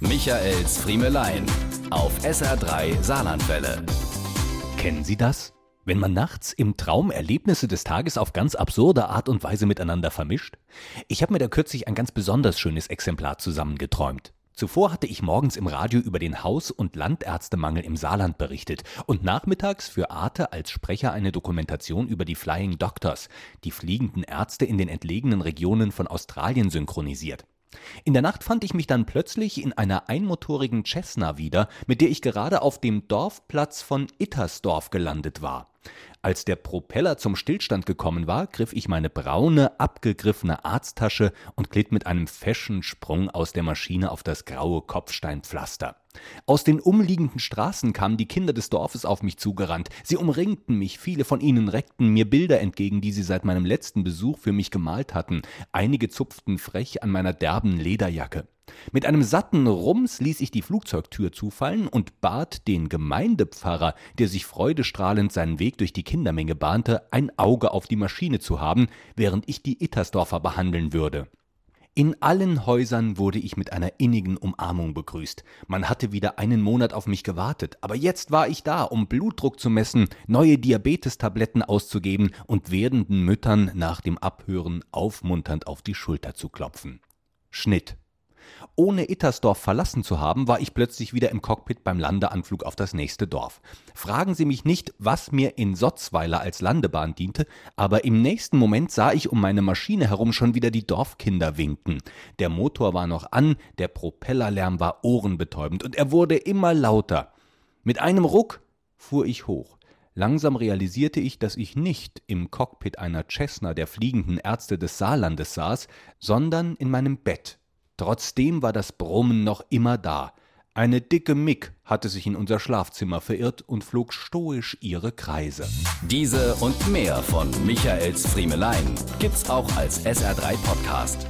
Michaels Friemelein auf SR3 Saarlandwelle. Kennen Sie das? Wenn man nachts im Traum Erlebnisse des Tages auf ganz absurde Art und Weise miteinander vermischt? Ich habe mir da kürzlich ein ganz besonders schönes Exemplar zusammengeträumt. Zuvor hatte ich morgens im Radio über den Haus- und Landärztemangel im Saarland berichtet und nachmittags für Arte als Sprecher eine Dokumentation über die Flying Doctors, die fliegenden Ärzte in den entlegenen Regionen von Australien synchronisiert. In der Nacht fand ich mich dann plötzlich in einer einmotorigen Cessna wieder, mit der ich gerade auf dem Dorfplatz von Ittersdorf gelandet war. Als der Propeller zum Stillstand gekommen war, griff ich meine braune, abgegriffene Arzttasche und glitt mit einem feschen Sprung aus der Maschine auf das graue Kopfsteinpflaster. Aus den umliegenden Straßen kamen die Kinder des Dorfes auf mich zugerannt. Sie umringten mich, viele von ihnen reckten mir Bilder entgegen, die sie seit meinem letzten Besuch für mich gemalt hatten. Einige zupften frech an meiner derben Lederjacke. Mit einem satten Rums ließ ich die Flugzeugtür zufallen und bat den Gemeindepfarrer, der sich freudestrahlend seinen Weg durch die Kindermenge bahnte, ein Auge auf die Maschine zu haben, während ich die Ittersdorfer behandeln würde. In allen Häusern wurde ich mit einer innigen Umarmung begrüßt. Man hatte wieder einen Monat auf mich gewartet, aber jetzt war ich da, um Blutdruck zu messen, neue Diabetestabletten auszugeben und werdenden Müttern nach dem Abhören aufmunternd auf die Schulter zu klopfen. Schnitt ohne Ittersdorf verlassen zu haben, war ich plötzlich wieder im Cockpit beim Landeanflug auf das nächste Dorf. Fragen Sie mich nicht, was mir in Sotzweiler als Landebahn diente, aber im nächsten Moment sah ich um meine Maschine herum schon wieder die Dorfkinder winken. Der Motor war noch an, der Propellerlärm war ohrenbetäubend und er wurde immer lauter. Mit einem Ruck fuhr ich hoch. Langsam realisierte ich, dass ich nicht im Cockpit einer Cessna der fliegenden Ärzte des Saarlandes saß, sondern in meinem Bett Trotzdem war das Brummen noch immer da. Eine dicke Mick hatte sich in unser Schlafzimmer verirrt und flog stoisch ihre Kreise. Diese und mehr von Michaels Friemelein gibt's auch als SR3 Podcast.